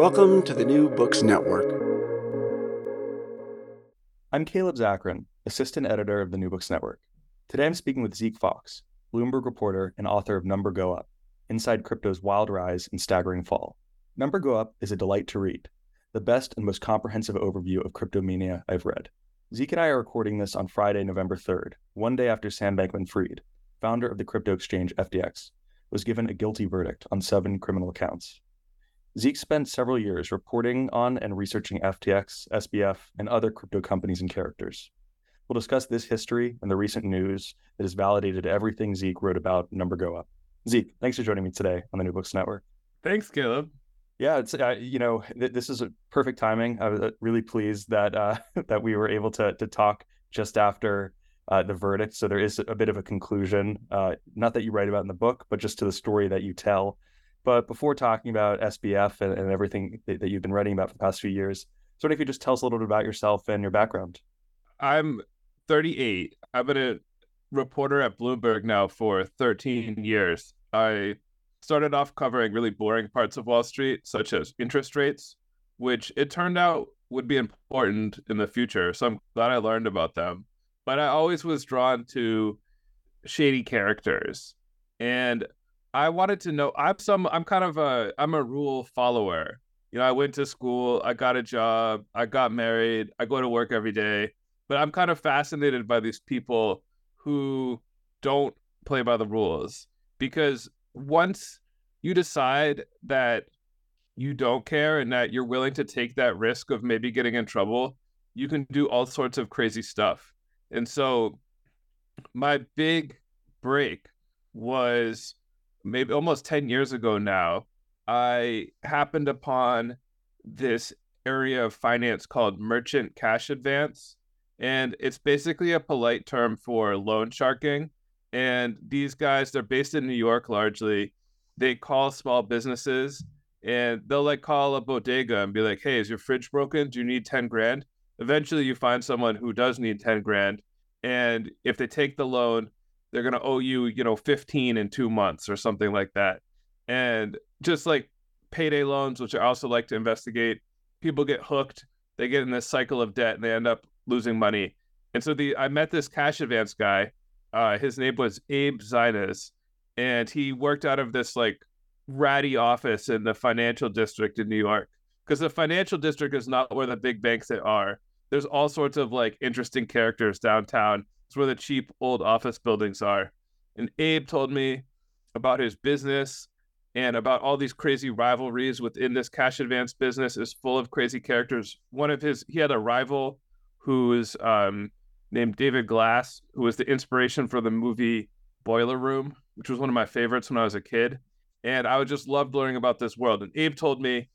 Welcome to the New Books Network. I'm Caleb Zakarin, assistant editor of the New Books Network. Today I'm speaking with Zeke Faux, Bloomberg reporter and author of Number Go Up Inside Crypto's Wild Rise and Staggering Fall. Number Go Up is a delight to read, the best and most comprehensive overview of cryptomania I've read. Zeke and I are recording this on Friday, November 3rd, one day after Sam Bankman Fried, founder of the crypto exchange FTX, was given a guilty verdict on seven criminal counts. Zeke spent several years reporting on and researching FTX, SBF, and other crypto companies and characters. We'll discuss this history and the recent news that has validated everything Zeke wrote about Number Go Up. Zeke, thanks for joining me today on the New Books Network. Thanks, Caleb. Yeah, it's uh, you know th- this is a perfect timing. I was uh, really pleased that uh, that we were able to to talk just after uh, the verdict. So there is a bit of a conclusion, uh, not that you write about in the book, but just to the story that you tell. But before talking about SBF and, and everything that, that, you've been writing about for the past few years, sort of if you just tell us a little bit about yourself and your background. I'm 38. I've been a reporter at Bloomberg now for 13 years. I started off covering really boring parts of Wall Street, such as interest rates, which it turned out would be important in the future. So I'm glad I learned about them. But I always was drawn to shady characters. And I wanted to know I'm some I'm kind of a I'm a rule follower. You know, I went to school, I got a job, I got married, I go to work every day but I'm kind of fascinated by these people who don't play by the rules because once you decide that you don't care and that you're willing to take that risk of maybe getting in trouble, you can do all sorts of crazy stuff. And so my big break was maybe almost 10 years ago now. I happened upon this area of finance called merchant cash advance and it's basically a polite term for loan sharking. And these guys, they're based in New York largely. They call small businesses and they'll like call a bodega and be like, "Hey, is your fridge broken? Do you need ten grand?" Eventually, you find someone who does need ten grand, and if they take the loan, they're gonna owe you, you know, fifteen in two months or something like that. And just like payday loans, which I also like to investigate, people get hooked. They get in this cycle of debt and they end up losing money. And so the I met this cash advance guy. Uh, his name was Abe Zinus, and he worked out of this like ratty office in the financial district in New York. Because the financial district is not where the big banks are. There's all sorts of like interesting characters downtown. It's where the cheap old office buildings are. And Abe told me about his business and about all these crazy rivalries within this cash advance business is full of crazy characters. One of his he had a rival who is um, named David Glass, who was the inspiration for the movie Boiler Room, which was one of my favorites when I was a kid. And I just loved learning about this world. And Abe told me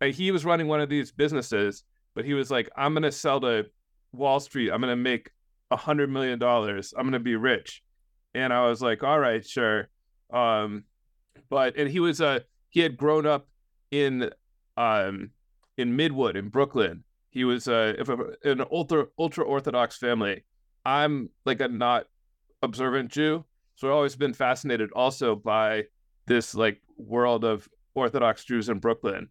he was running one of these businesses, but he was like, I'm going to sell to Wall Street. I'm going to make a hundred million dollars. I'm to be rich. And I was like, all right, sure. Um, but, and he was, uh, he had grown up in, um, in Midwood in Brooklyn he was uh, a, an ultra ultra orthodox family. I'm like a not observant Jew, so I've always been fascinated also by this like world of Orthodox Jews in Brooklyn.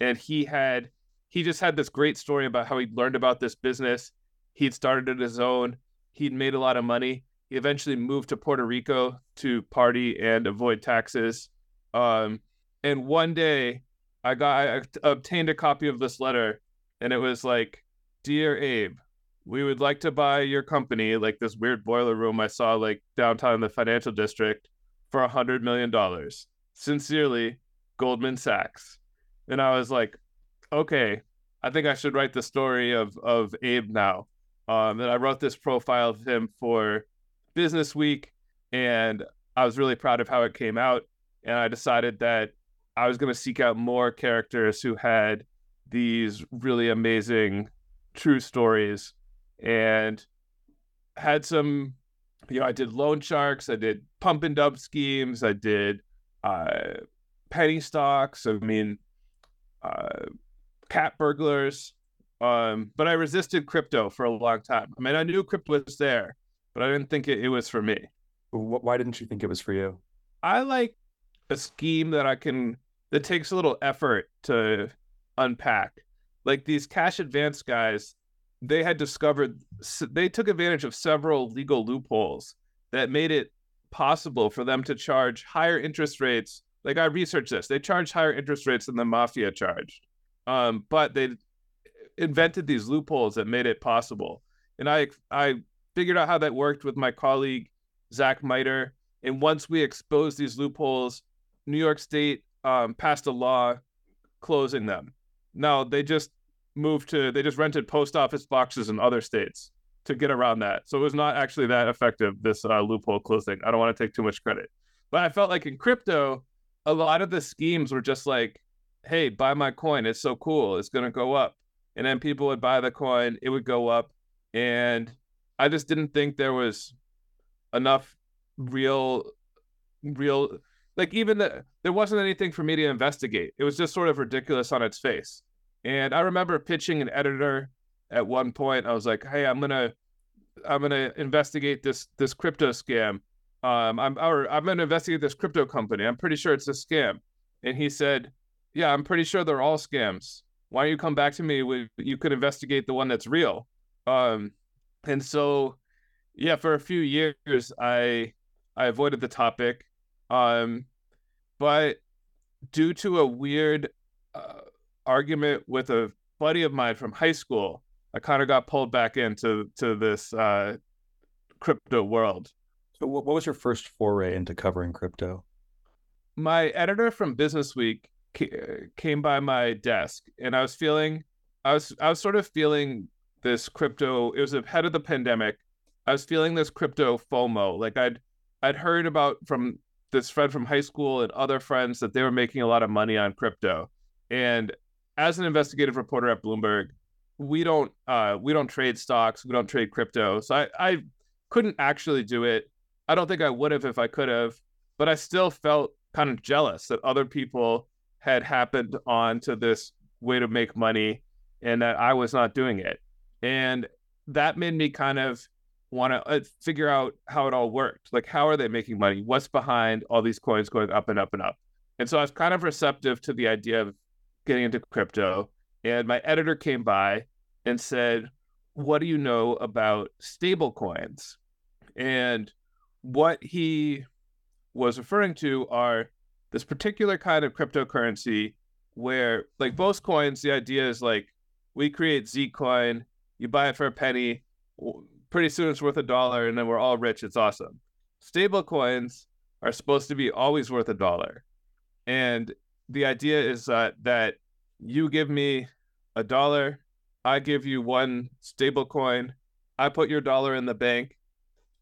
And he had he just had this great story about how he learned about this business. He'd started his own. He'd made a lot of money. He eventually moved to Puerto Rico to party and avoid taxes. Um, and one day, I got I obtained a copy of this letter and it was like, "Dear Abe, we would like to buy your company, like this weird boiler room I saw like downtown in the financial district, for a hundred million dollars. Sincerely, Goldman Sachs." And I was like, "Okay, I think I should write the story of of Abe now." Um, and I wrote this profile of him for Business Week, and I was really proud of how it came out. And I decided that I was going to seek out more characters who had these really amazing true stories and had some you know i did loan sharks i did pump and dump schemes i did uh penny stocks i mean uh cat burglars um but i resisted crypto for a long time. I mean i knew crypto was there but i didn't think it, it was for me. Why didn't you think it was for you? I like a scheme that i can that takes a little effort to unpack. Like these cash advance guys, they had discovered they took advantage of several legal loopholes that made it possible for them to charge higher interest rates. Like I researched this, they charged higher interest rates than the mafia charged, um, but they invented these loopholes that made it possible. And I I figured out how that worked with my colleague Zach Mider. And once we exposed these loopholes, New York State um, passed a law closing them. Now they just moved to they just rented post office boxes in other states to get around that. So it was not actually that effective, this uh, loophole closing. I don't want to take too much credit. But I felt like in crypto, a lot of the schemes were just like, hey, buy my coin. It's so cool. It's going to go up. And then people would buy the coin, it would go up. And I just didn't think there was enough real, real, like even the, there wasn't anything for me to investigate. It was just sort of ridiculous on its face. And I remember pitching an editor at one point. I was like, "Hey, I'm gonna, I'm gonna investigate this this crypto scam. Um, I'm or I'm gonna investigate this crypto company. I'm pretty sure it's a scam." And he said, "Yeah, I'm pretty sure they're all scams. Why don't you come back to me with you could investigate the one that's real?" Um, and so, yeah, for a few years, I I avoided the topic. Um, but due to a weird uh, argument with a buddy of mine from high school, I kind of got pulled back into to this uh, crypto world. So, what, what was your first foray into covering crypto? My editor from Business Week came by my desk, and I was feeling, I was, I was sort of feeling this crypto. It was ahead of the pandemic. I was feeling this crypto FOMO. Like I'd, I'd heard about from this friend from high school and other friends that they were making a lot of money on crypto, and as an investigative reporter at Bloomberg, we don't uh we don't trade stocks we don't trade crypto so i i couldn't actually do it i don't think i would have if i could have but i still felt kind of jealous that other people had happened on to this way to make money and that i was not doing it. And that made me kind of want to uh, figure out how it all worked. Like how are they making money? What's behind all these coins going up and up and up? And so i was kind of receptive to the idea of getting into crypto. And my editor came by and said, What do you know about stable coins? And what he was referring to are this particular kind of cryptocurrency where, like mm-hmm. most coins, the idea is like we create Z coin, you buy it for a penny, pretty soon it's worth a dollar, and then we're all rich. It's awesome. Stable coins are supposed to be always worth a dollar. And the idea is that that you give me a dollar. I give you one stable coin. I put your dollar in the bank.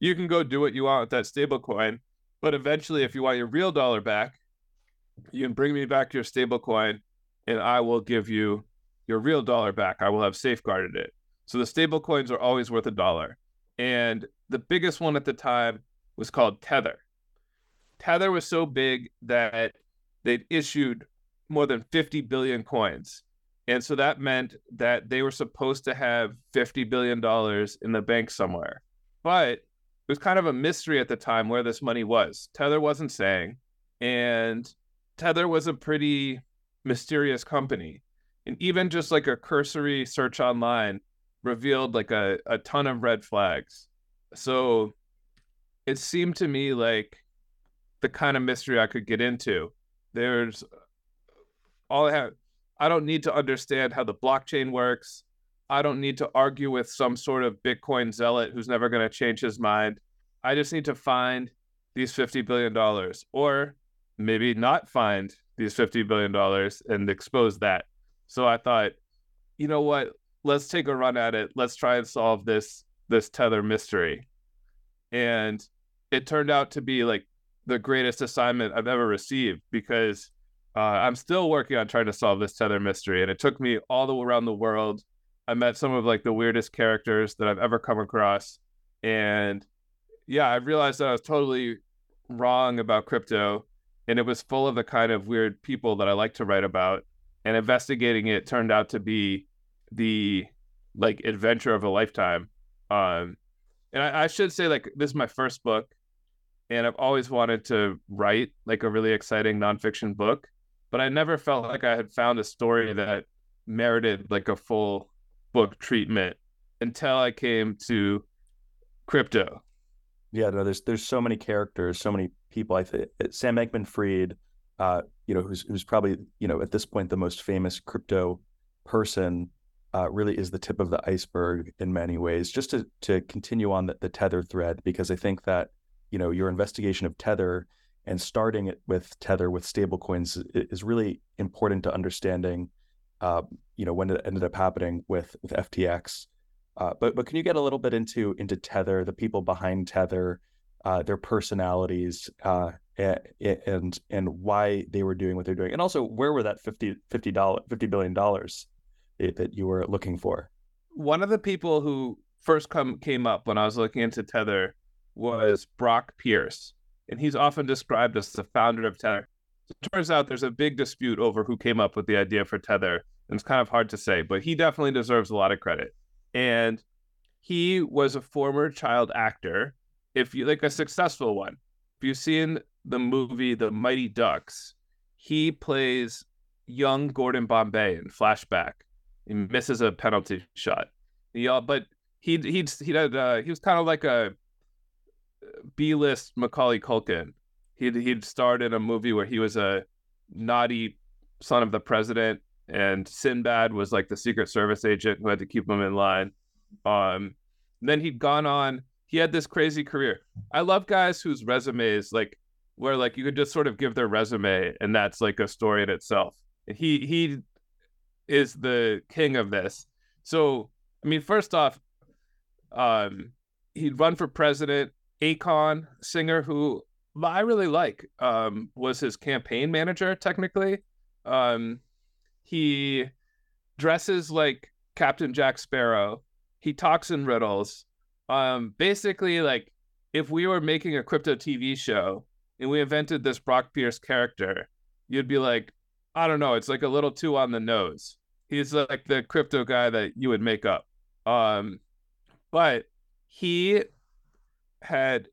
You can go do what you want with that stable coin. But eventually, if you want your real dollar back, you can bring me back your stable coin and I will give you your real dollar back. I will have safeguarded it. So the stable coins are always worth a dollar. And the biggest one at the time was called Tether. Tether was so big that they'd issued more than 50 billion coins. And so that meant that they were supposed to have $50 billion in the bank somewhere. But it was kind of a mystery at the time where this money was. Tether wasn't saying. And Tether was a pretty mysterious company. And even just like a cursory search online revealed like a, a ton of red flags. So it seemed to me like the kind of mystery I could get into. There's uh, all I have I don't need to understand how the blockchain works. I don't need to argue with some sort of Bitcoin zealot who's never going to change his mind. I just need to find these $50 billion or maybe not find these $50 billion and expose that. So I thought, you know what? Let's take a run at it. Let's try and solve this this tether mystery. And it turned out to be like the greatest assignment I've ever received because uh, I'm still working on trying to solve this tether mystery, and it took me all the way around the world. I met some of like the weirdest characters that I've ever come across, and yeah, I realized that I was totally wrong about crypto, and it was full of the kind of weird people that I like to write about. And investigating it turned out to be the like adventure of a lifetime. Um, and I, I should say like this is my first book, and I've always wanted to write like a really exciting nonfiction book but I never felt like I had found a story that merited like a full book treatment until I came to crypto. Yeah, no, there's there's so many characters, so many people. I think Sam Bankman-Fried, uh, you know, who's who's probably you know at this point the most famous crypto person, uh, really is the tip of the iceberg in many ways. Just to to continue on the, the tether thread, because I think that you know your investigation of tether and starting it with tether with stablecoins is really important to understanding. Uh, you know when it ended up happening with with FTX uh, but but can you get a little bit into into Tether, the people behind Tether, uh, their personalities, uh, and and why they were doing what they're doing, and also where were that 50 dollars fifty billion dollars that you were looking for? One of the people who first come came up when I was looking into Tether was Brock Pierce, and he's often described as the founder of Tether. It turns out there's a big dispute over who came up with the idea for Tether, and it's kind of hard to say, but he definitely deserves a lot of credit and he was a former child actor. If you like a successful one, if you've seen the movie The Mighty Ducks, he plays young Gordon Bombay in flashback. He misses a penalty shot. Yeah, but he he he had uh, he was kind of like a B list Macaulay Culkin. He'd he'd starred in a movie where he was a naughty son of the president and Sinbad was like the Secret Service agent who had to keep him in line. Um, then he'd gone on. He had this crazy career. I love guys whose resumes like where like you could just sort of give their resume and that's like a story in itself. He he is the king of this. So I mean, first off, um, he'd run for president. Akon, singer who I really like, um, was his campaign manager technically. Um, he dresses like Captain Jack Sparrow. He talks in riddles. Um, basically, like if we were making a crypto TV show and we invented this Brock Pierce character, you'd be like, I don't know, it's like a little too on the nose. He's like the crypto guy that you would make up. Um, but he had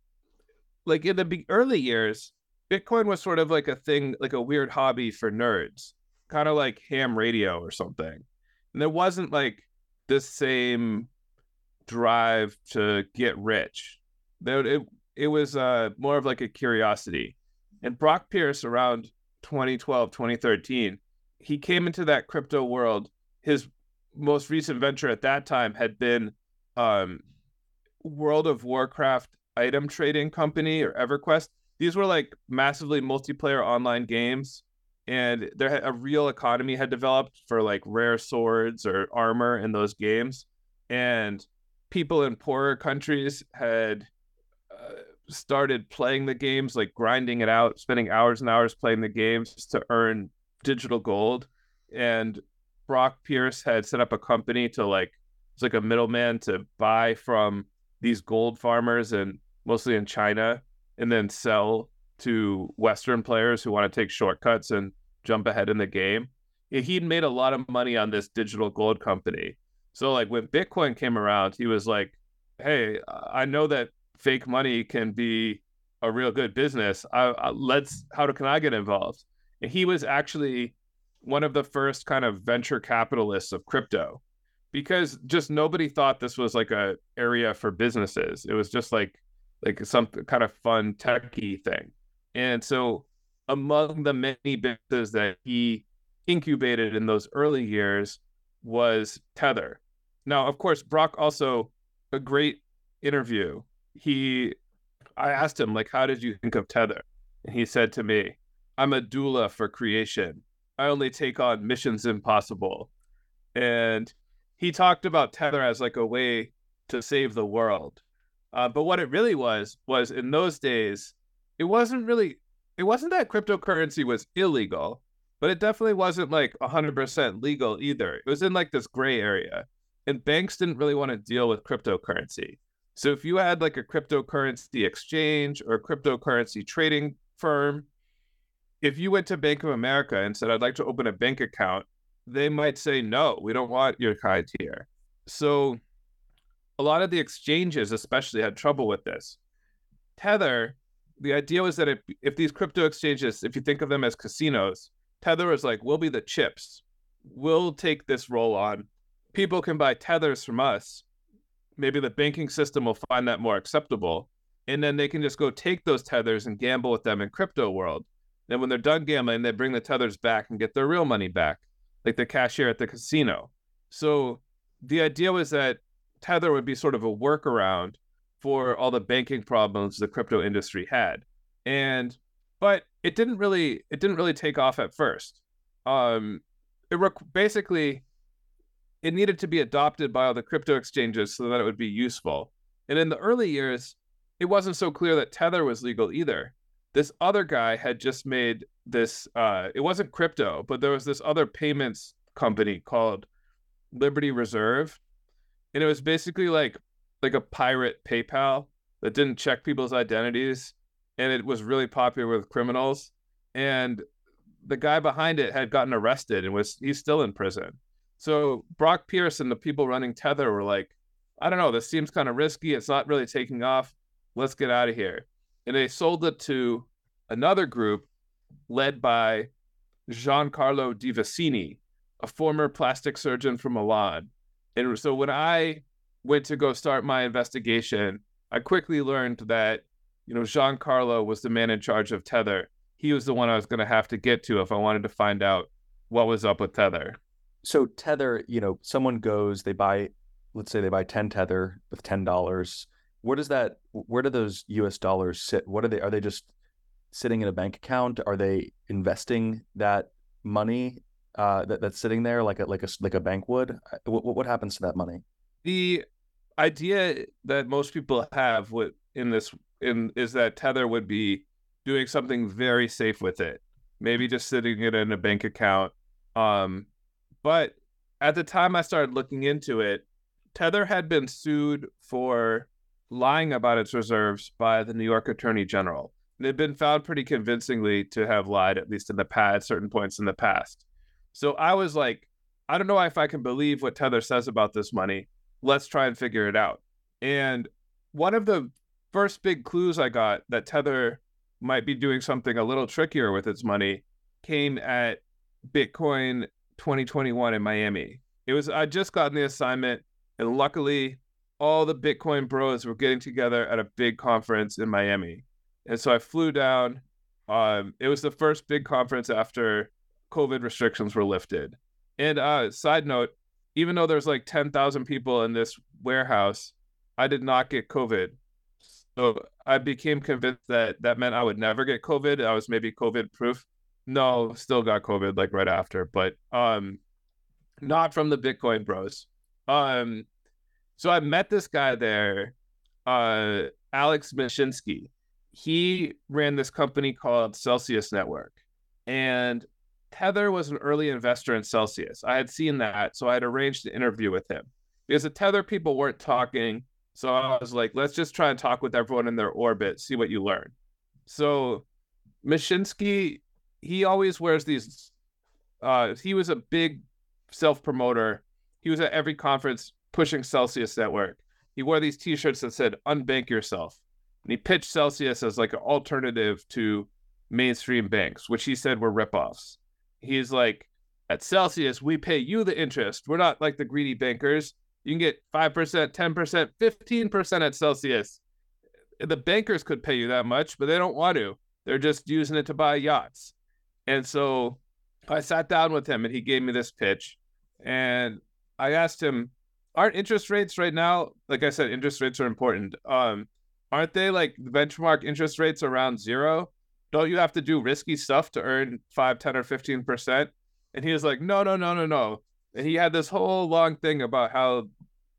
like in the early years, Bitcoin was sort of like a thing, like a weird hobby for nerds kind of like ham radio or something. And there wasn't like the same drive to get rich. There it it was uh more of like a curiosity. And Brock Pierce around 2012, 2013, he came into that crypto world. His most recent venture at that time had been um World of Warcraft item trading company or EverQuest. These were like massively multiplayer online games and there a real economy had developed for like rare swords or armor in those games. And people in poorer countries had uh, started playing the games like grinding it out spending hours and hours playing the games to earn digital gold. And brock pierce had set up a company to like it's like a middleman to buy from these gold farmers and mostly in china and then sell to Western players who want to take shortcuts and jump ahead in the game. He'd made a lot of money on this digital gold company. So, like, when Bitcoin came around, he was like, Hey, I know that fake money can be a real good business. I, I, let's, how can I get involved? And he was actually one of the first kind of venture capitalists of crypto because just nobody thought this was like a area for businesses. It was just like, like some kind of fun techie thing. And so among the many businesses that he incubated in those early years was Tether. Now, of course, Brock also a great interview. He I asked him like how did you think of Tether? And he said to me, I'm a doula for creation. I only take on missions impossible. And he talked about Tether as like a way to save the world. Uh, but what it really was was in those days, it wasn't really it wasn't that cryptocurrency was illegal, but it definitely wasn't like 100% legal either. It was in like this gray area. And banks didn't really want to deal with cryptocurrency. So if you had like a cryptocurrency exchange or cryptocurrency trading firm, if you went to Bank of America and said, I'd like to open a bank account, they might say, no, we don't want your kind here. So a lot of the exchanges, especially, had trouble with this. Tether the idea was that if, if these crypto exchanges, if you think of them as casinos, Tether is like, we'll be the chips. we'll take this role on. People can buy tethers from us. Maybe the banking system will find that more acceptable. And then they can just go take those tethers and gamble with them in crypto world. Then when they're done gambling, they bring the tethers back and get their real money back, like the cashier at the casino. So the idea was that Tether would be sort of a workaround for all the banking problems the crypto industry had. And but it didn't really it didn't really take off at first. Um it rec- basically it needed to be adopted by all the crypto exchanges so that it would be useful. And in the early years, it wasn't so clear that Tether was legal either. This other guy had just made this uh it wasn't crypto, but there was this other payments company called Liberty Reserve. And it was basically like like a pirate PayPal that didn't check people's identities and it was really popular with criminals. And the guy behind it had gotten arrested and was he's still in prison. So Brock Pierce and the people running Tether were like, I don't know, this seems kind of risky. It's not really taking off. Let's get out of here. And they sold it to another group led by Giancarlo Devasini, a former plastic surgeon from Milan. And so when I went to go start my investigation, I quickly learned that, you know, Giancarlo was the man in charge of Tether. He was the one I was going to have to get to if I wanted to find out what was up with Tether. So Tether, you know, someone goes, they buy, let's say they buy 10 Tether with $10. Where does that, where do those US dollars sit? What are they, are they just sitting in a bank account? Are they investing that money uh, that, that's sitting there like a, like a, like a bank would? What, what happens to that money? The idea that most people have with in this in is that Tether would be doing something very safe with it, maybe just sitting it in a bank account. Um, but at the time I started looking into it, Tether had been sued for lying about its reserves by the New York Attorney General. It had been found pretty convincingly to have lied, at least in the past, certain points in the past. So I was like, I don't know if I can believe what Tether says about this money let's try and figure it out. And one of the first big clues I got that Tether might be doing something a little trickier with its money came at Bitcoin 2021 in Miami. It was I just gotten the assignment, and luckily, all the Bitcoin bros were getting together at a big conference in Miami, and so I flew down. Um, it was the first big conference after COVID restrictions were lifted. And uh, side note, even though there's like 10,000 people in this warehouse, I did not get COVID. So I became convinced that that meant I would never get COVID. I was maybe COVID proof. No, still got COVID like right after, but um not from the Bitcoin bros. Um so I met this guy there, uh Alex Mashinsky. He ran this company called Celsius Network. And Tether was an early investor in Celsius. I had seen that, so I had arranged an interview with him because the Tether people weren't talking. So I was like, let's just try and talk with everyone in their orbit, see what you learn. So Mashinsky, he always wears these. Uh, he was a big self promoter. He was at every conference pushing Celsius Network. He wore these T-shirts that said "Unbank yourself," and he pitched Celsius as like an alternative to mainstream banks, which he said were ripoffs he's like, at Celsius, we pay you the interest. We're not like the greedy bankers. You can get 5%, 10%, 15% at Celsius. The bankers could pay you that much, but they don't want to. They're just using it to buy yachts. And so I sat down with him and he gave me this pitch. And I asked him, aren't interest rates right now, like I said, interest rates are important. Um, aren't they like benchmark interest rates around zero? Don't you have to do risky stuff to earn 5 10 or 15% and he was like no no no no no. And he had this whole long thing about how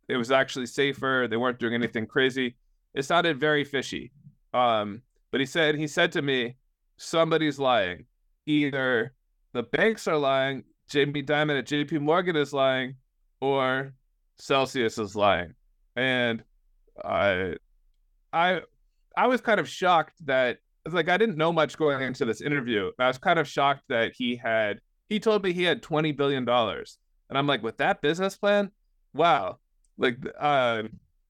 it was actually safer. They weren't doing anything crazy. It sounded very fishy. Um but he said he said to me somebody's lying. Either the banks are lying jamie dimon at jp morgan is lying or celsius is lying. And i i i was kind of shocked that like I didn't know much going into this interview. I was kind of shocked that he had he told me he had 20 billion dollars. And I'm like, with that business plan, wow. Like uh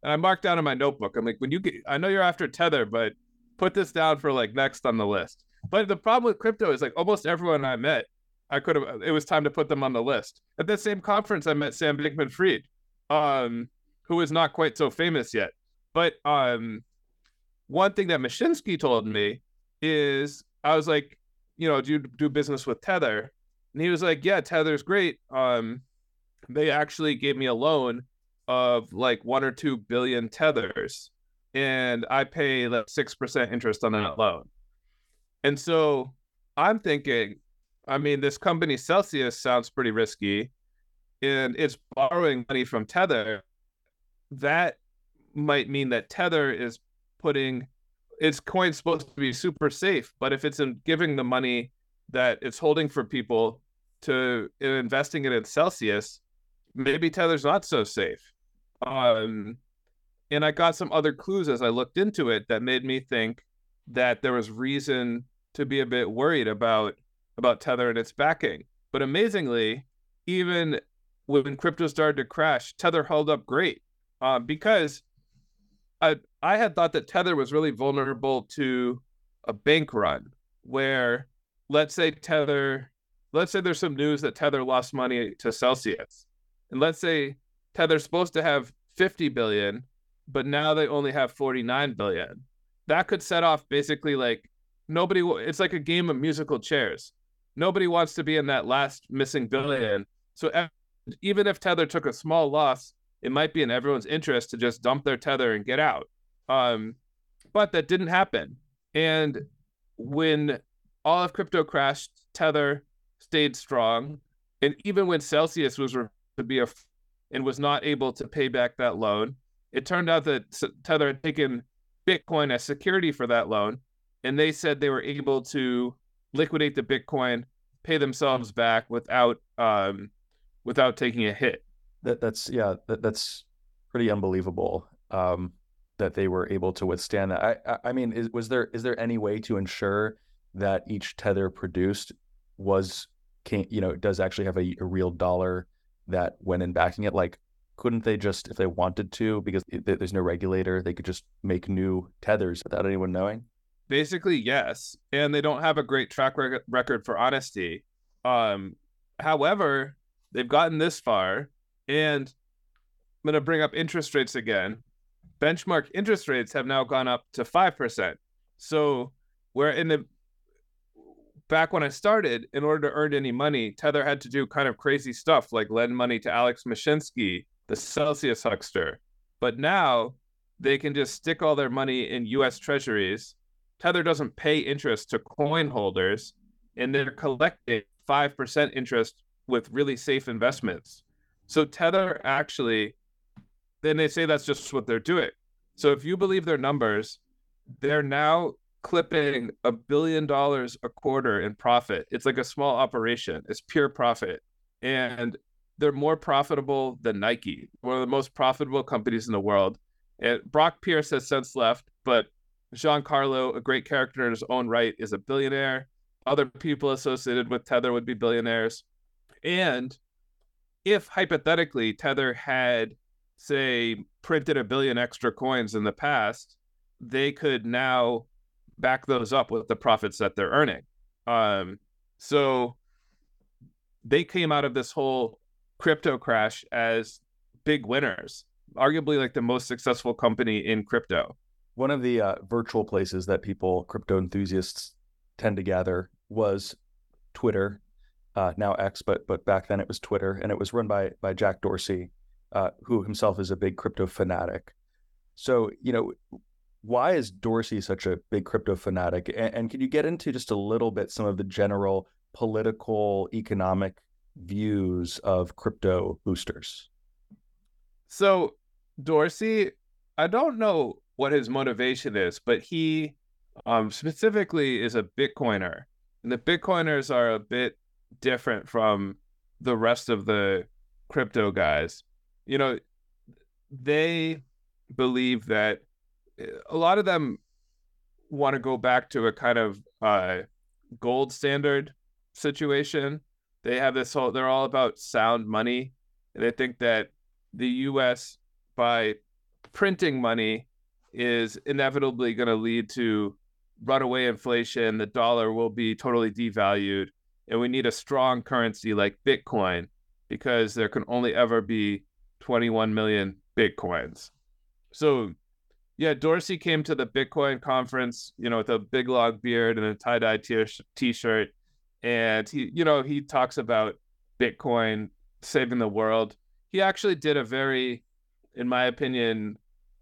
and I marked down in my notebook. I'm like, when you get I know you're after Tether, but put this down for like next on the list. But the problem with crypto is like almost everyone I met I could have. It was time to put them on the list. At that same conference, I met Sam Bankman-Fried, um, who is not quite so famous yet. But um, one thing that Mashinsky told me is, I was like, you know, do you do business with Tether? And he was like, yeah, Tether's great. Um, they actually gave me a loan of like one or two billion tethers, and I pay like six percent interest on that loan. And so I'm thinking, I mean, this company Celsius sounds pretty risky, and it's borrowing money from Tether. That might mean that Tether is putting its coin supposed to be super safe, but if it's in giving the money that it's holding for people to investing it in Celsius, maybe Tether's not so safe. Um, and I got some other clues as I looked into it that made me think that there was reason to be a bit worried about about Tether and its backing. But amazingly, even when crypto started to crash, Tether held up great uh, because I I had thought that Tether was really vulnerable to a bank run where let's say Tether let's say there's some news that Tether lost money to Celsius. And let's say Tether's supposed to have 50 billion, but now they only have 49 billion. That could set off basically like nobody it's like a game of musical chairs. Nobody wants to be in that last missing billion. So even if Tether took a small loss, it might be in everyone's interest to just dump their tether and get out. Um, but that didn't happen. And when all of crypto crashed, Tether stayed strong. And even when Celsius was to be a and was not able to pay back that loan, it turned out that Tether had taken Bitcoin as security for that loan, and they said they were able to liquidate the Bitcoin, pay themselves back without um, without taking a hit. That that's yeah, that, that's pretty unbelievable. Um, that they were able to withstand that. I I, mean, is, was there is there any way to ensure that each tether produced was can you know does actually have a, a real dollar that went in backing it? Like, couldn't they just, if they wanted to, because there's no regulator, they could just make new tethers without anyone knowing? Basically, yes. And they don't have a great track record for honesty. Um, however, they've gotten this far, and I'm going to bring up interest rates again. Benchmark interest rates have now gone up to 5%. So, where in the back when I started, in order to earn any money, Tether had to do kind of crazy stuff like lend money to Alex Mashinsky, the Celsius huckster. But now they can just stick all their money in US treasuries. Tether doesn't pay interest to coin holders, and they're collecting 5% interest with really safe investments. So Tether actually, then they say that's just what they're doing. So if you believe their numbers, they're now clipping a billion dollars a quarter in profit. It's like a small operation. It's pure profit. And they're more profitable than Nike, one of the most profitable companies in the world. And Brock Pierce has since left, but Giancarlo, a great character in his own right, is a billionaire. Other people associated with Tether would be billionaires. And if hypothetically Tether had, say, printed a billion extra coins in the past, they could now back those up with the profits that they're earning. Um, so they came out of this whole crypto crash as big winners, arguably like the most successful company in crypto. One of the uh, virtual places that people, crypto enthusiasts, tend to gather was Twitter, uh, now X, but but back then it was Twitter, and it was run by by Jack Dorsey, uh, who himself is a big crypto fanatic. So you know, why is Dorsey such a big crypto fanatic? And, and can you get into just a little bit some of the general political, economic views of crypto boosters? So, Dorsey, I don't know what his motivation is, but he um, specifically is a Bitcoiner. And the Bitcoiners are a bit different from the rest of the crypto guys. You know, they believe that a lot of them want to go back to a kind of uh, gold standard situation. They have this whole, they're all about sound money. And they think that the US, by printing money, is inevitably going to lead to runaway inflation. The dollar will be totally devalued. And we need a strong currency like Bitcoin because there can only ever be 21 million Bitcoins. So, yeah, Dorsey came to the Bitcoin conference, you know, with a big long beard and a tie dye t shirt. And he, you know, he talks about Bitcoin saving the world. He actually did a very, in my opinion,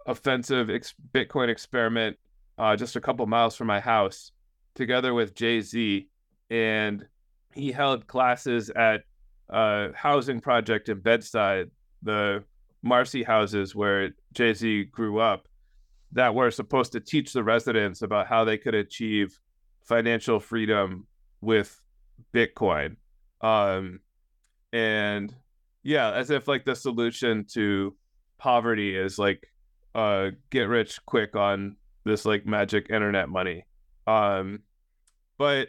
offensive ex- Bitcoin experiment uh, just a couple miles from my house together with Jay Z. And he held classes at a housing project in Bed-Stuy, the Marcy houses where Jay Z grew up, that were supposed to teach the residents about how they could achieve financial freedom with Bitcoin. Um, and yeah, as if like the solution to poverty is like uh get rich quick on this like magic internet money. Um but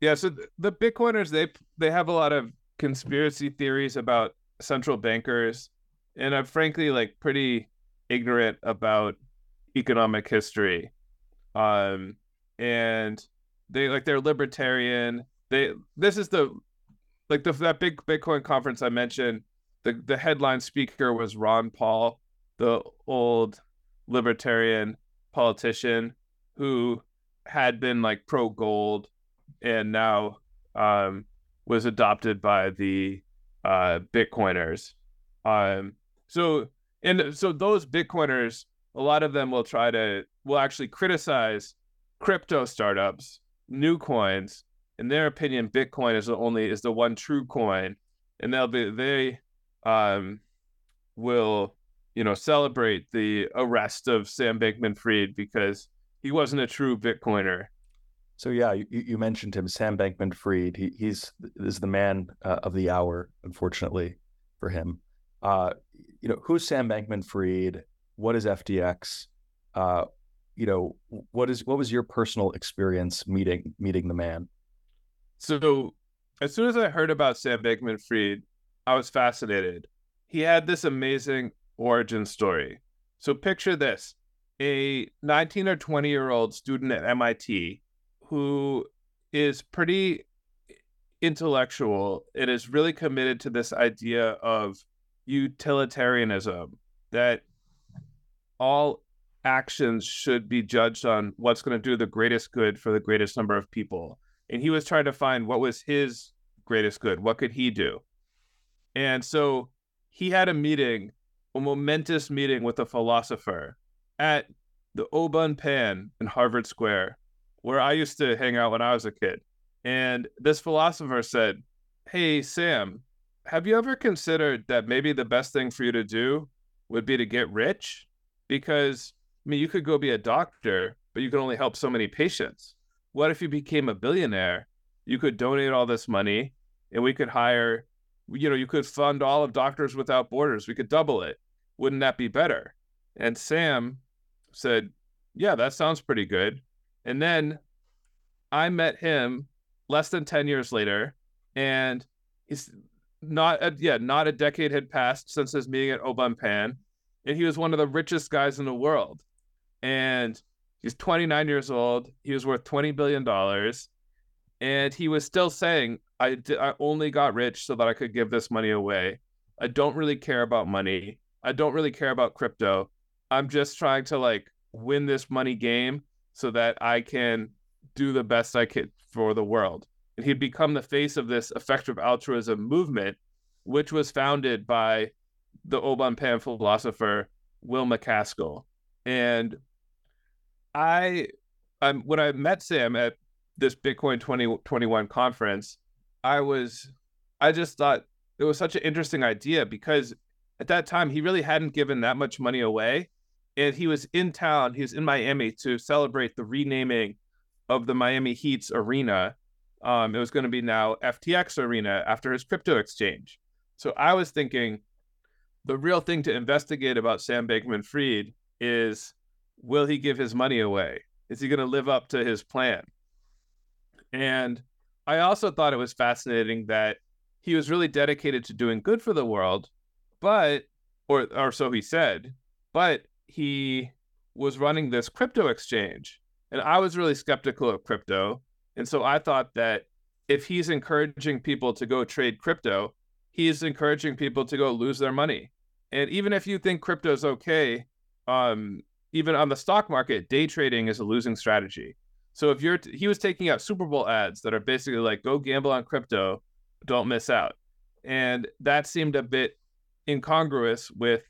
yeah, so the Bitcoiners they they have a lot of conspiracy theories about central bankers and I'm frankly like pretty ignorant about economic history. Um and they like they're libertarian. They this is the like the that big Bitcoin conference I mentioned, the the headline speaker was Ron Paul, the old libertarian politician who had been like pro gold and now um, was adopted by the uh, Bitcoiners. Um, so and so those Bitcoiners, a lot of them will try to will actually criticize crypto startups, new coins. In their opinion, Bitcoin is the only is the one true coin, and they'll be they um will you know, celebrate the arrest of Sam Bankman-Fried because he wasn't a true Bitcoiner. So yeah, you, you mentioned him, Sam Bankman-Fried. He, he's is the man uh, of the hour, unfortunately for him. Uh, you know, who's Sam Bankman-Fried? What is FTX? Uh, you know, what is what was your personal experience meeting meeting the man? So, as soon as I heard about Sam Bankman-Fried, I was fascinated. He had this amazing origin story. So picture this a 19 or 20 year old student at MIT who is pretty intellectual and is really committed to this idea of utilitarianism that all actions should be judged on what's going to do the greatest good for the greatest number of people. And he was trying to find what was his greatest good. What could he do? And so he had a meeting a momentous meeting with a philosopher at the Au Bon Pain in Harvard Square, where I used to hang out when I was a kid. And this philosopher said, Hey, Sam, have you ever considered that maybe the best thing for you to do would be to get rich? Because, I mean, you could go be a doctor, but you can only help so many patients. What if you became a billionaire? You could donate all this money and we could hire you know, you could fund all of Doctors Without Borders. We could double it. Wouldn't that be better? And Sam said, Yeah, that sounds pretty good. And then I met him less than 10 years later, and he's not, a, yeah, not a decade had passed since his meeting at Au Bon Pain, and he was one of the richest guys in the world. And he's 29 years old. He was worth $20 billion. And he was still saying, I, did, I only got rich so that I could give this money away. I don't really care about money. I don't really care about crypto. I'm just trying to like win this money game so that I can do the best I could for the world. And he'd become the face of this effective altruism movement, which was founded by the Au Bon Pain philosopher Will MacAskill. And I, I'm when I met Sam at this Bitcoin 2021 conference, I was, I just thought it was such an interesting idea because at that time he really hadn't given that much money away. And he was in town, he was in Miami to celebrate the renaming of the Miami Heat's arena. Um, it was going to be now FTX Arena after his crypto exchange. So I was thinking the real thing to investigate about Sam Bankman Fried is will he give his money away? Is he going to live up to his plan? And I also thought it was fascinating that he was really dedicated to doing good for the world, but or or so he said, but he was running this crypto exchange. And I was really skeptical of crypto. And so I thought that if he's encouraging people to go trade crypto, he's encouraging people to go lose their money. And even if you think crypto's okay, um, even on the stock market, day trading is a losing strategy. So if you're, t- he was taking out Super Bowl ads that are basically like, go gamble on crypto, don't miss out. And that seemed a bit incongruous with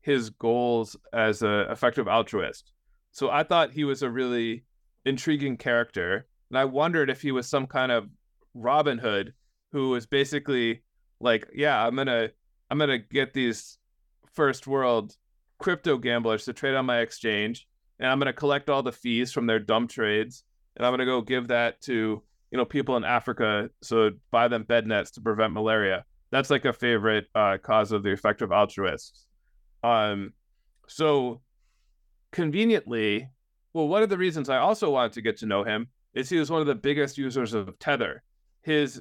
his goals as an effective altruist. So I thought he was a really intriguing character. And I wondered if he was some kind of Robin Hood who was basically like, yeah, I'm to, I'm to get these first world crypto gamblers to trade on my exchange and I'm to collect all the fees from their dumb trades and I'm to go give that to you know people in Africa so buy them bed nets to prevent malaria. That's like a favorite uh, cause of the effective altruists. Um, so conveniently, well, one of the reasons I also wanted to get to know him is he was one of the biggest users of Tether. His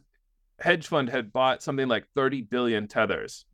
hedge fund had bought something like 30 billion tethers.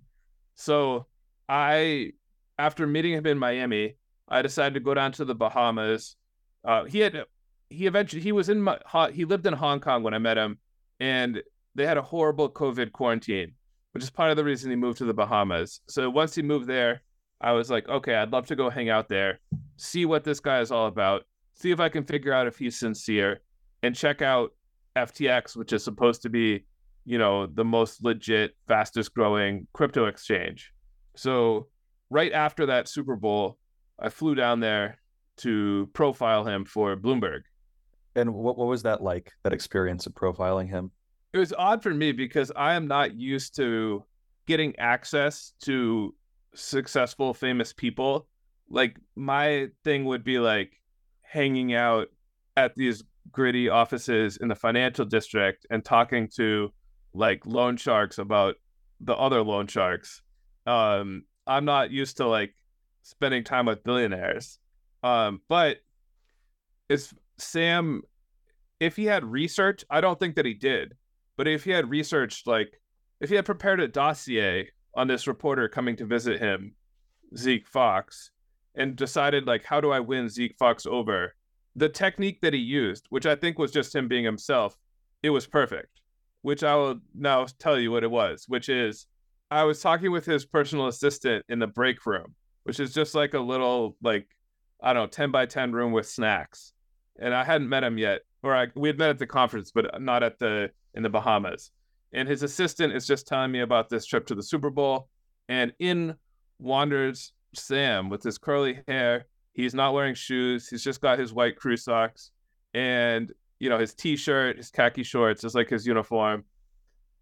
So I after meeting him in Miami, I decided to go down to the Bahamas. Uh, he had he eventually he was in my, he lived in Hong Kong when I met him, and they had a horrible COVID quarantine, which is part of the reason he moved to the Bahamas. So once he moved there, I was like, okay, I'd love to go hang out there, see what this guy is all about, see if I can figure out if he's sincere, and check out FTX, which is supposed to be, you know, the most legit, fastest growing crypto exchange. So right after that Super Bowl, I flew down there to profile him for Bloomberg. And what what was that like? That experience of profiling him? It was odd for me because I am not used to getting access to successful, famous people. Like my thing would be like hanging out at these gritty offices in the financial district and talking to like loan sharks about the other loan sharks. Um, I'm not used to like spending time with billionaires. Um, but it's Sam. If he had research, I don't think that he did. But if he had researched, like, if he had prepared a dossier on this reporter coming to visit him, Zeke Faux, and decided, like, how do I win Zeke Faux over? The technique that he used, which I think was just him being himself, it was perfect. Which I will now tell you what it was, which is I was talking with his personal assistant in the break room, which is just like a little like I don't know, 10 by 10 room with snacks. And I hadn't met him yet, or I, we had met at the conference, but not at the in the Bahamas. And his assistant is just telling me about this trip to the Super Bowl. And in wanders Sam with his curly hair. He's not wearing shoes. He's just got his white crew socks and you know his t-shirt, his khaki shorts is like his uniform.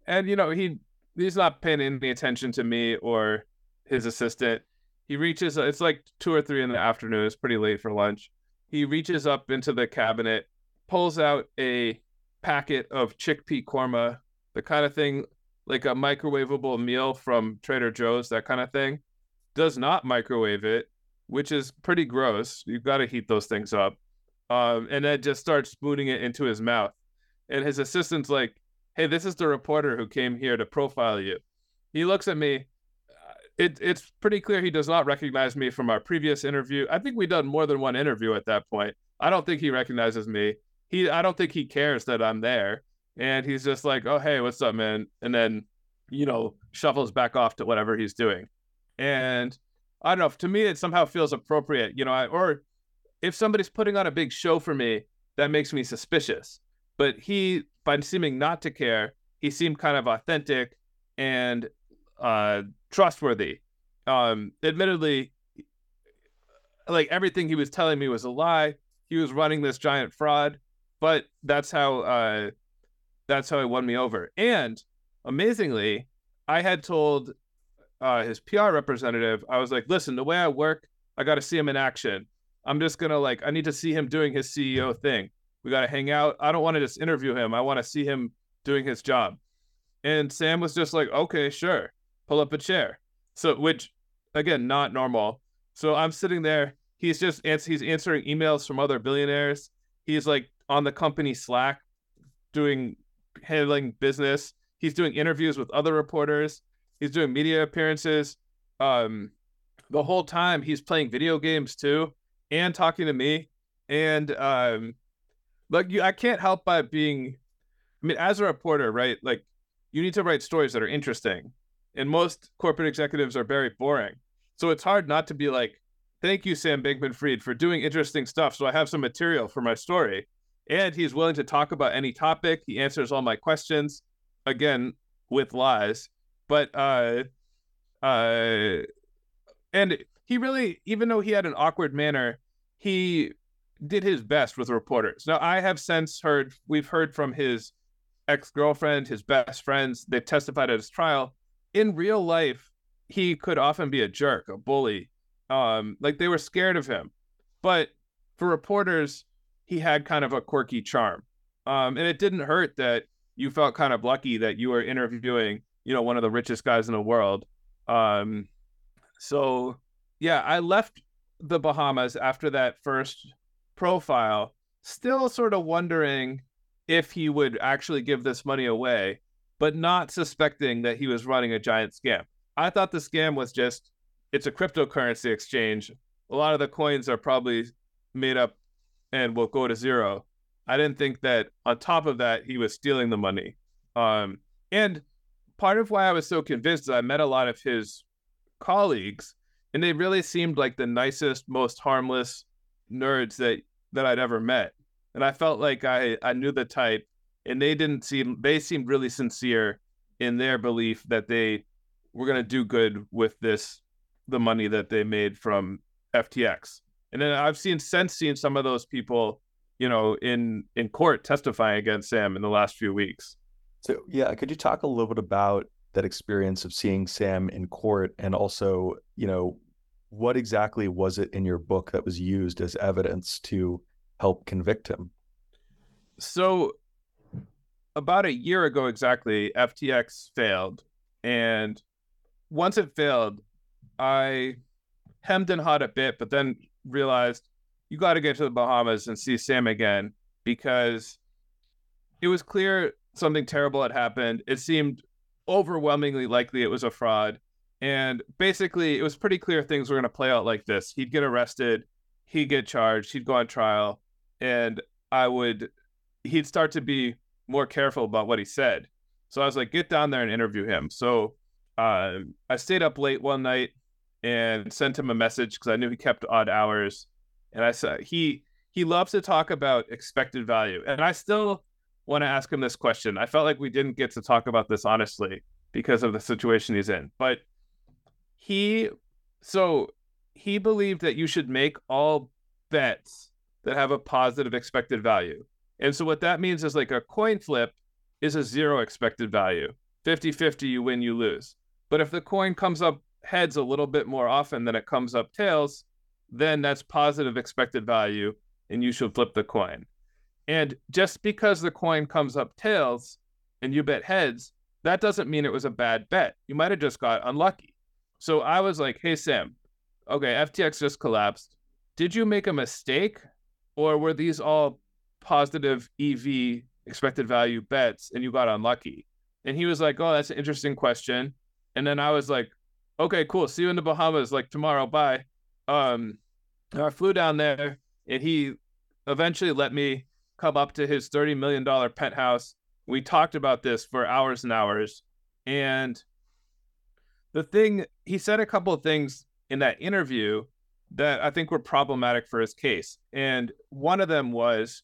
And you know he he's not paying any attention to me or his assistant. He reaches, it's like two or three in the afternoon. It's pretty late for lunch. He reaches up into the cabinet, pulls out a packet of chickpea korma, the kind of thing like a microwavable meal from Trader Joe's, that kind of thing. Does not microwave it, which is pretty gross. You've got to heat those things up. Um, and then just starts spooning it into his mouth. And his assistant's like, hey, this is the reporter who came here to profile you. He looks at me. Uh, it, it's pretty clear he does not recognize me from our previous interview. I think we've done more than one interview at that point. I don't think he recognizes me. He, I don't think he cares that I'm there. And he's just like, oh, hey, what's up, man? And then, you know, shuffles back off to whatever he's doing. And I don't know. To me, it somehow feels appropriate, you know, I, or if somebody's putting on a big show for me, that makes me suspicious. But he by seeming not to care, he seemed kind of authentic and uh, trustworthy. Um, admittedly, like everything he was telling me was a lie. He was running this giant fraud, but that's how uh, that's how he won me over. And amazingly, I had told uh, his PR representative, I was like, "Listen, the way I work, I got to see him in action. I'm just gonna like, I need to see him doing his CEO thing. We got to hang out. I don't want to just interview him. I want to see him doing his job. And Sam was just like, okay, sure. Pull up a chair. So, which again, not normal. So I'm sitting there. He's just he's answering emails from other billionaires. He's like on the company Slack, doing handling business. He's doing interviews with other reporters. He's doing media appearances. Um, the whole time he's playing video games too, and talking to me. And um, like you, I can't help but being I mean, as a reporter, right? Like, you need to write stories that are interesting, and most corporate executives are very boring. So it's hard not to be like, "Thank you, Sam Bankman-Fried, for doing interesting stuff." So I have some material for my story, and he's willing to talk about any topic. He answers all my questions, again with lies, but uh, uh, and he really, even though he had an awkward manner, he did his best with reporters. Now, I have since heard, we've heard from his ex girlfriend, his best friends, they've testified at his trial. In real life, he could often be a jerk, a bully. Um, like they were scared of him. But for reporters, he had kind of a quirky charm. Um, and it didn't hurt that you felt kind of lucky that you were interviewing, you know, one of the richest guys in the world. Um, so yeah, I left the Bahamas after that first profile, still sort of wondering if he would actually give this money away, but not suspecting that he was running a giant scam. I thought the scam was just it's a cryptocurrency exchange. A lot of the coins are probably made up and will go to zero. I didn't think that on top of that he was stealing the money. Um, and part of why I was so convinced is I met a lot of his colleagues and they really seemed like the nicest, most harmless nerds that that I'd ever met. And I felt like I I knew the type, and they didn't seem they seemed really sincere in their belief that they were going to do good with this the money that they made from FTX. And then I've seen since seen some of those people, you know, in in court testifying against Sam in the last few weeks. So yeah, could you talk a little bit about that experience of seeing Sam in court and also, you know, what exactly was it in your book that was used as evidence to help convict him? So, about a year ago exactly, FTX failed. And once it failed, I hemmed and hawed a bit, but then realized you got to get to the Bahamas and see Sam again because it was clear something terrible had happened. It seemed overwhelmingly likely it was a fraud. And basically, it was pretty clear things were going to play out like this. He'd get arrested, he'd get charged, he'd go on trial, and I would, he'd start to be more careful about what he said. So I was like, get down there and interview him. So uh, I stayed up late one night and sent him a message because I knew he kept odd hours. And I said, he, he loves to talk about expected value. And I still want to ask him this question. I felt like we didn't get to talk about this honestly because of the situation he's in. But he so he believed that you should make all bets that have a positive expected value. And so what that means is like a coin flip is a zero expected value. 50-50 you win, you lose. But if the coin comes up heads a little bit more often than it comes up tails, then that's positive expected value and you should flip the coin. And just because the coin comes up tails and you bet heads, that doesn't mean it was a bad bet. You might have just got unlucky. So I was like, hey, Sam, okay, FTX just collapsed. Did you make a mistake or were these all positive EV expected value bets and you got unlucky? And he was like, oh, that's an interesting question. And then I was like, okay, cool. See you in the Bahamas like tomorrow. Bye. Um, I flew down there and he eventually let me come up to his $30 million penthouse. We talked about this for hours and hours. And the thing he said a couple of things in that interview that I think were problematic for his case. And one of them was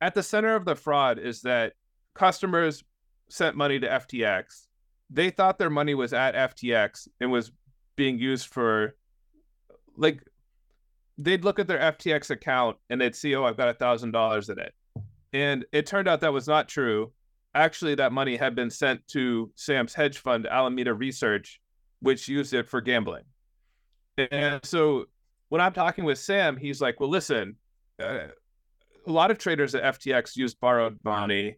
at the center of the fraud is that customers sent money to FTX. They thought their money was at FTX and was being used for like they'd look at their FTX account and they'd see, oh, I've got a thousand dollars in it. And it turned out that was not true actually that money had been sent to Sam's hedge fund, Alameda Research, which used it for gambling. And so when I'm talking with Sam, he's like, well, listen, uh, a lot of traders at FTX used borrowed money.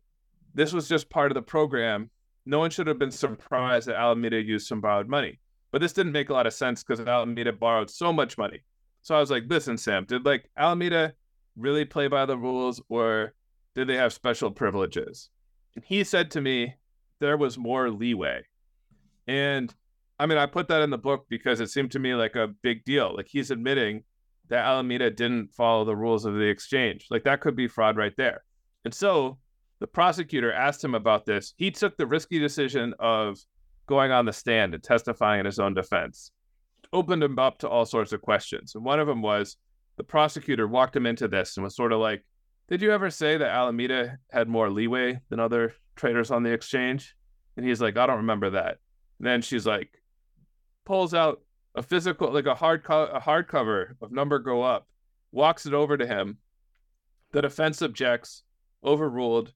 This was just part of the program. No one should have been surprised that Alameda used some borrowed money. But this didn't make a lot of sense because Alameda borrowed so much money. So I was like, listen, Sam, did like Alameda really play by the rules or did they have special privileges? And he said to me, there was more leeway. And I mean, I put that in the book because it seemed to me like a big deal. Like he's admitting that Alameda didn't follow the rules of the exchange. Like that could be fraud right there. And so the prosecutor asked him about this, he took the risky decision of going on the stand and testifying in his own defense. Opened him up to all sorts of questions. And one of them was the prosecutor walked him into this and was sort of like, Did you ever say that Alameda had more leeway than other traders on the exchange? And he's like, I don't remember that. And then she's like, pulls out a physical, like a hard co- a hardcover of Number Go Up, walks it over to him. The defense objects, overruled,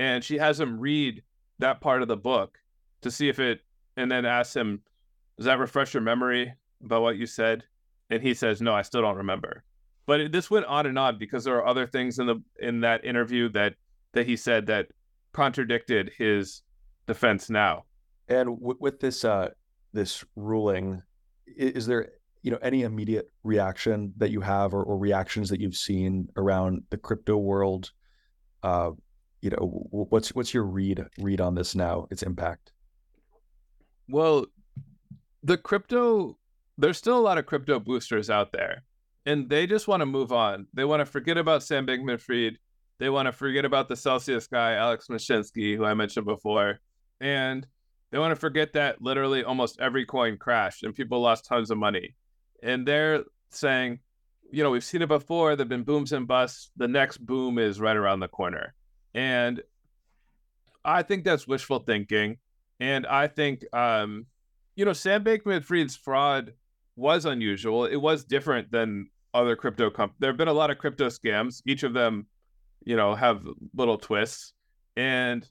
and she has him read that part of the book to see if it, and then asks him, "Does that refresh your memory about what you said?" And he says, "No, I still don't remember." But it, this went on and on because there are other things in the in that interview that that he said that contradicted his defense now. And w- with this uh, this ruling, is, there you know any immediate reaction that you have or, or reactions that you've seen around the crypto world? Uh, you know, what's what's your read read on this now? Its impact. Well, the crypto there's still a lot of crypto boosters out there, and they just want to move on. They want to forget about Sam Bankman-Fried. They want to forget about the Celsius guy, Alex Mashinsky, who I mentioned before, and they want to forget that literally almost every coin crashed and people lost tons of money. And they're saying, you know, we've seen it before. There've been booms and busts. The next boom is right around the corner. And I think that's wishful thinking. And I think, um, you know, Sam Bankman Fried's fraud was unusual. It was different than other crypto companies. There have been a lot of crypto scams. Each of them, you know, have little twists. And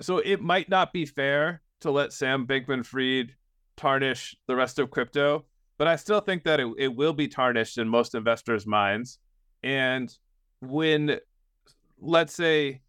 so it might not be fair to let Sam Bankman Fried tarnish the rest of crypto, but I still think that it, it will be tarnished in most investors' minds. And when, let's say,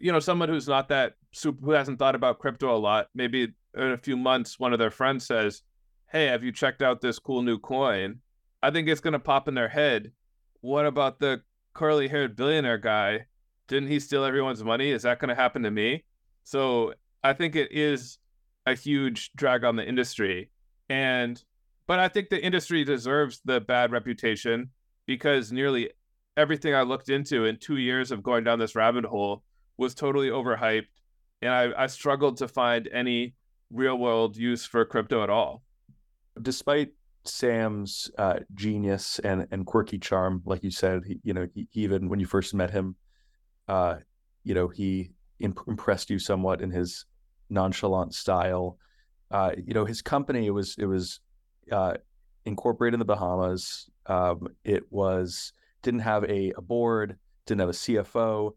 you know, someone who's not that super, who hasn't thought about crypto a lot, maybe in a few months, one of their friends says, Hey, have you checked out this cool new coin? I think it's going to pop in their head. What about the curly haired billionaire guy? Didn't he steal everyone's money? Is that going to happen to me? So I think it is a huge drag on the industry. And but I think the industry deserves the bad reputation because nearly everything I looked into in two years of going down this rabbit hole was totally overhyped. And I, I struggled to find any real world use for crypto at all. Despite Sam's uh, genius and, and quirky charm, like you said, he, you know, he, even when you first met him, uh, you know, he imp- impressed you somewhat in his nonchalant style. Uh, you know, his company it was it was uh, incorporated in the Bahamas. Um, it was didn't have a, a board, didn't have a CFO.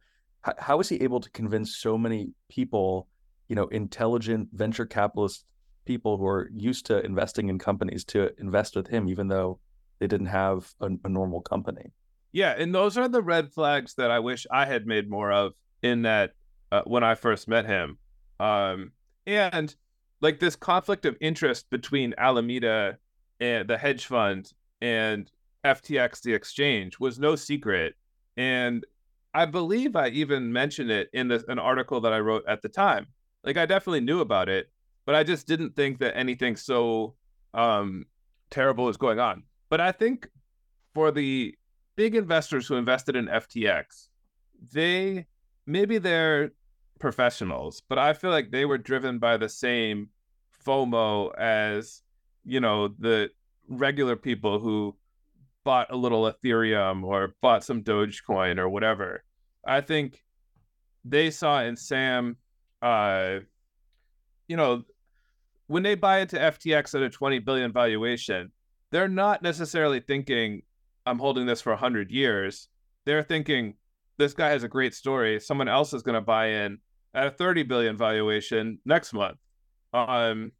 H- how was he able to convince so many people, you know, intelligent venture capitalist people who are used to investing in companies to invest with him, even though they didn't have a, a normal company? Yeah, and those are the red flags that I wish I had made more of in that uh, when I first met him. Um, and like this conflict of interest between Alameda and the hedge fund and FTX, the exchange, was no secret. And I believe I even mentioned it in an article that I wrote at the time. Like I definitely knew about it, but I just didn't think that anything so um, terrible was going on. But I think for the big investors who invested in FTX, they maybe they're professionals, but I feel like they were driven by the same FOMO as, you know, the regular people who bought a little Ethereum or bought some Dogecoin or whatever. I think they saw in Sam, uh, you know, when they buy into FTX at a 20 billion valuation, they're not necessarily thinking, I'm holding this for 100 years. They're thinking, this guy has a great story. Someone else is going to buy in at a 30 billion valuation next month. Um,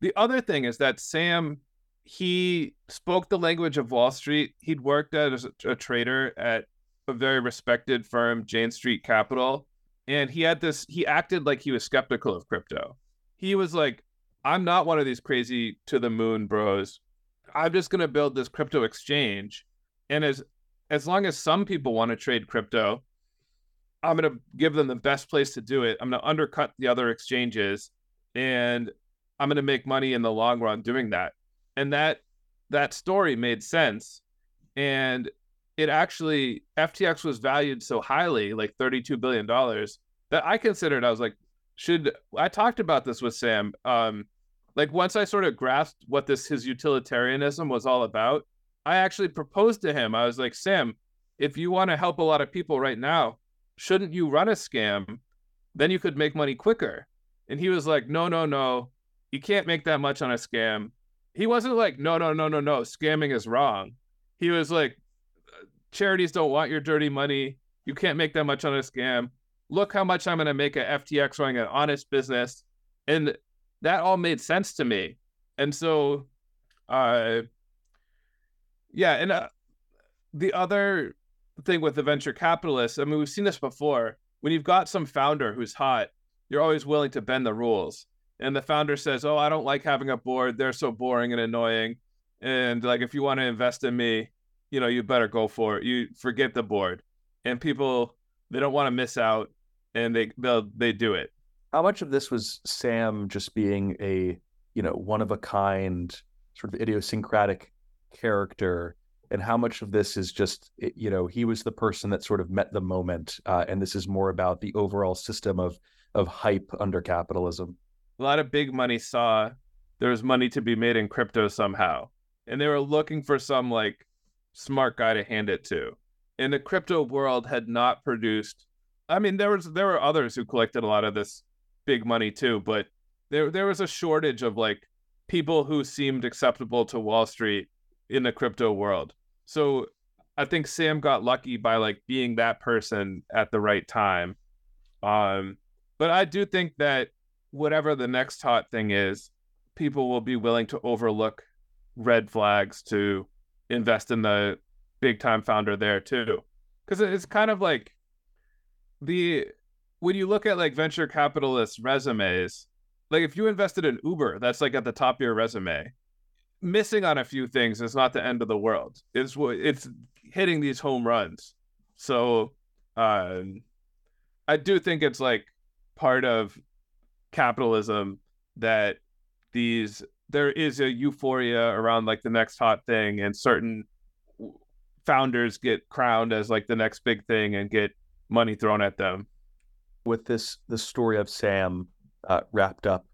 the other thing is that Sam he spoke the language of Wall Street. He'd worked as a, a trader at a very respected firm, Jane Street Capital, and he had this. He acted like he was skeptical of crypto. He was like, "I'm not one of these crazy to the moon bros. I'm just gonna build this crypto exchange, and as as long as some people want to trade crypto, I'm going to give them the best place to do it. I'm going to undercut the other exchanges and I'm going to make money in the long run doing that. And that that story made sense. And it actually FTX was valued so highly, like 32 billion dollars, that I considered. I was like, should I talked about this with Sam? Um, like once I sort of grasped what this his utilitarianism was all about, I actually proposed to him. I was like, Sam, if you want to help a lot of people right now, shouldn't you run a scam? Then you could make money quicker. And he was like, no, no, no, you can't make that much on a scam. He wasn't like, no, no, no, no, no, scamming is wrong. He was like, charities don't want your dirty money. You can't make that much on a scam. Look how much I'm going to make at FTX running an honest business. And that all made sense to me. And so, uh, yeah. And uh, the other thing with the venture capitalists, I mean, we've seen this before. When you've got some founder who's hot, you're always willing to bend the rules. And the founder says, Oh, I don't like having a board. They're so boring and annoying. And like, if you want to invest in me, you know, you better go for it. You forget the board. And people, they don't want to miss out and they they do it. How much of this was Sam just being a, you know, one of a kind, sort of idiosyncratic character and how much of this is just you know he was the person that sort of met the moment uh, and this is more about the overall system of of hype under capitalism a lot of big money saw there was money to be made in crypto somehow. And they were looking for some like smart guy to hand it to. And the crypto world had not produced i mean there was there were others who collected a lot of this big money too but there there was a shortage of like people who seemed acceptable to wall street in the crypto world. So I think Sam got lucky by like being that person at the right time. Um, but I do think that whatever the next hot thing is, people will be willing to overlook red flags to invest in the big time founder there too. Because it's kind of like the when you look at like venture capitalists' resumes, like if you invested in Uber, that's like at the top of your resume missing on a few things is not the end of the world. It's it's hitting these home runs. So um, I do think it's like part of capitalism that these there is a euphoria around like the next hot thing and certain founders get crowned as like the next big thing and get money thrown at them with this the story of sam uh, wrapped up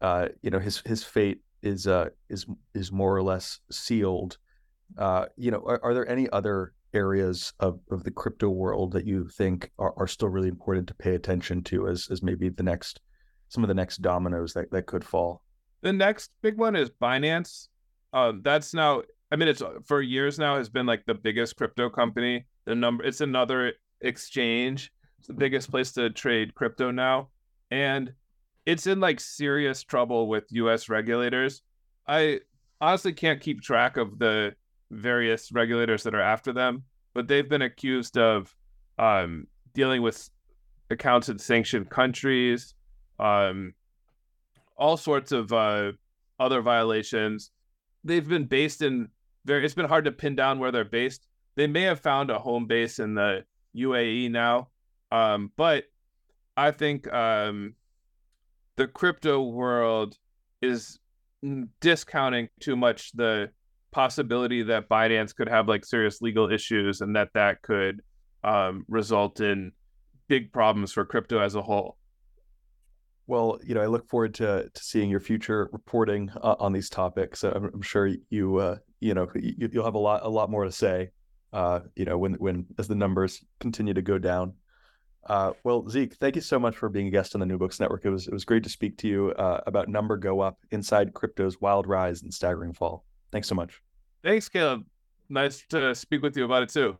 uh, you know his his fate is uh, is is more or less sealed. Uh, you know, are, are, there any other areas of, of the crypto world that you think are, are still really important to pay attention to as as maybe the next some of the next dominoes that, that could fall? The next big one is Binance. Um, that's now, I mean, it's for years now has been like the biggest crypto company. The number, it's another exchange. It's the biggest place to trade crypto now, and it's in like serious trouble with US regulators. I honestly can't keep track of the various regulators that are after them, but they've been accused of um, dealing with accounts in sanctioned countries, um, all sorts of uh, other violations. They've been based in very, it's been hard to pin down where they're based. They may have found a home base in the UAE now, um, but I think um, the crypto world is discounting too much the possibility that Binance could have like serious legal issues and that that could um, result in big problems for crypto as a whole. Well, you know, I look forward to to seeing your future reporting uh, on these topics. I'm, I'm sure you, uh, you know, you, will have a lot, a lot more to say. Uh, you know, when when as the numbers continue to go down. Uh, well, Zeke, thank you so much for being a guest on the New Books Network. It was it was great to speak to you uh, about Number Go Up inside crypto's wild rise and staggering fall. Thanks so much. Thanks, Caleb. Nice to speak with you about it too.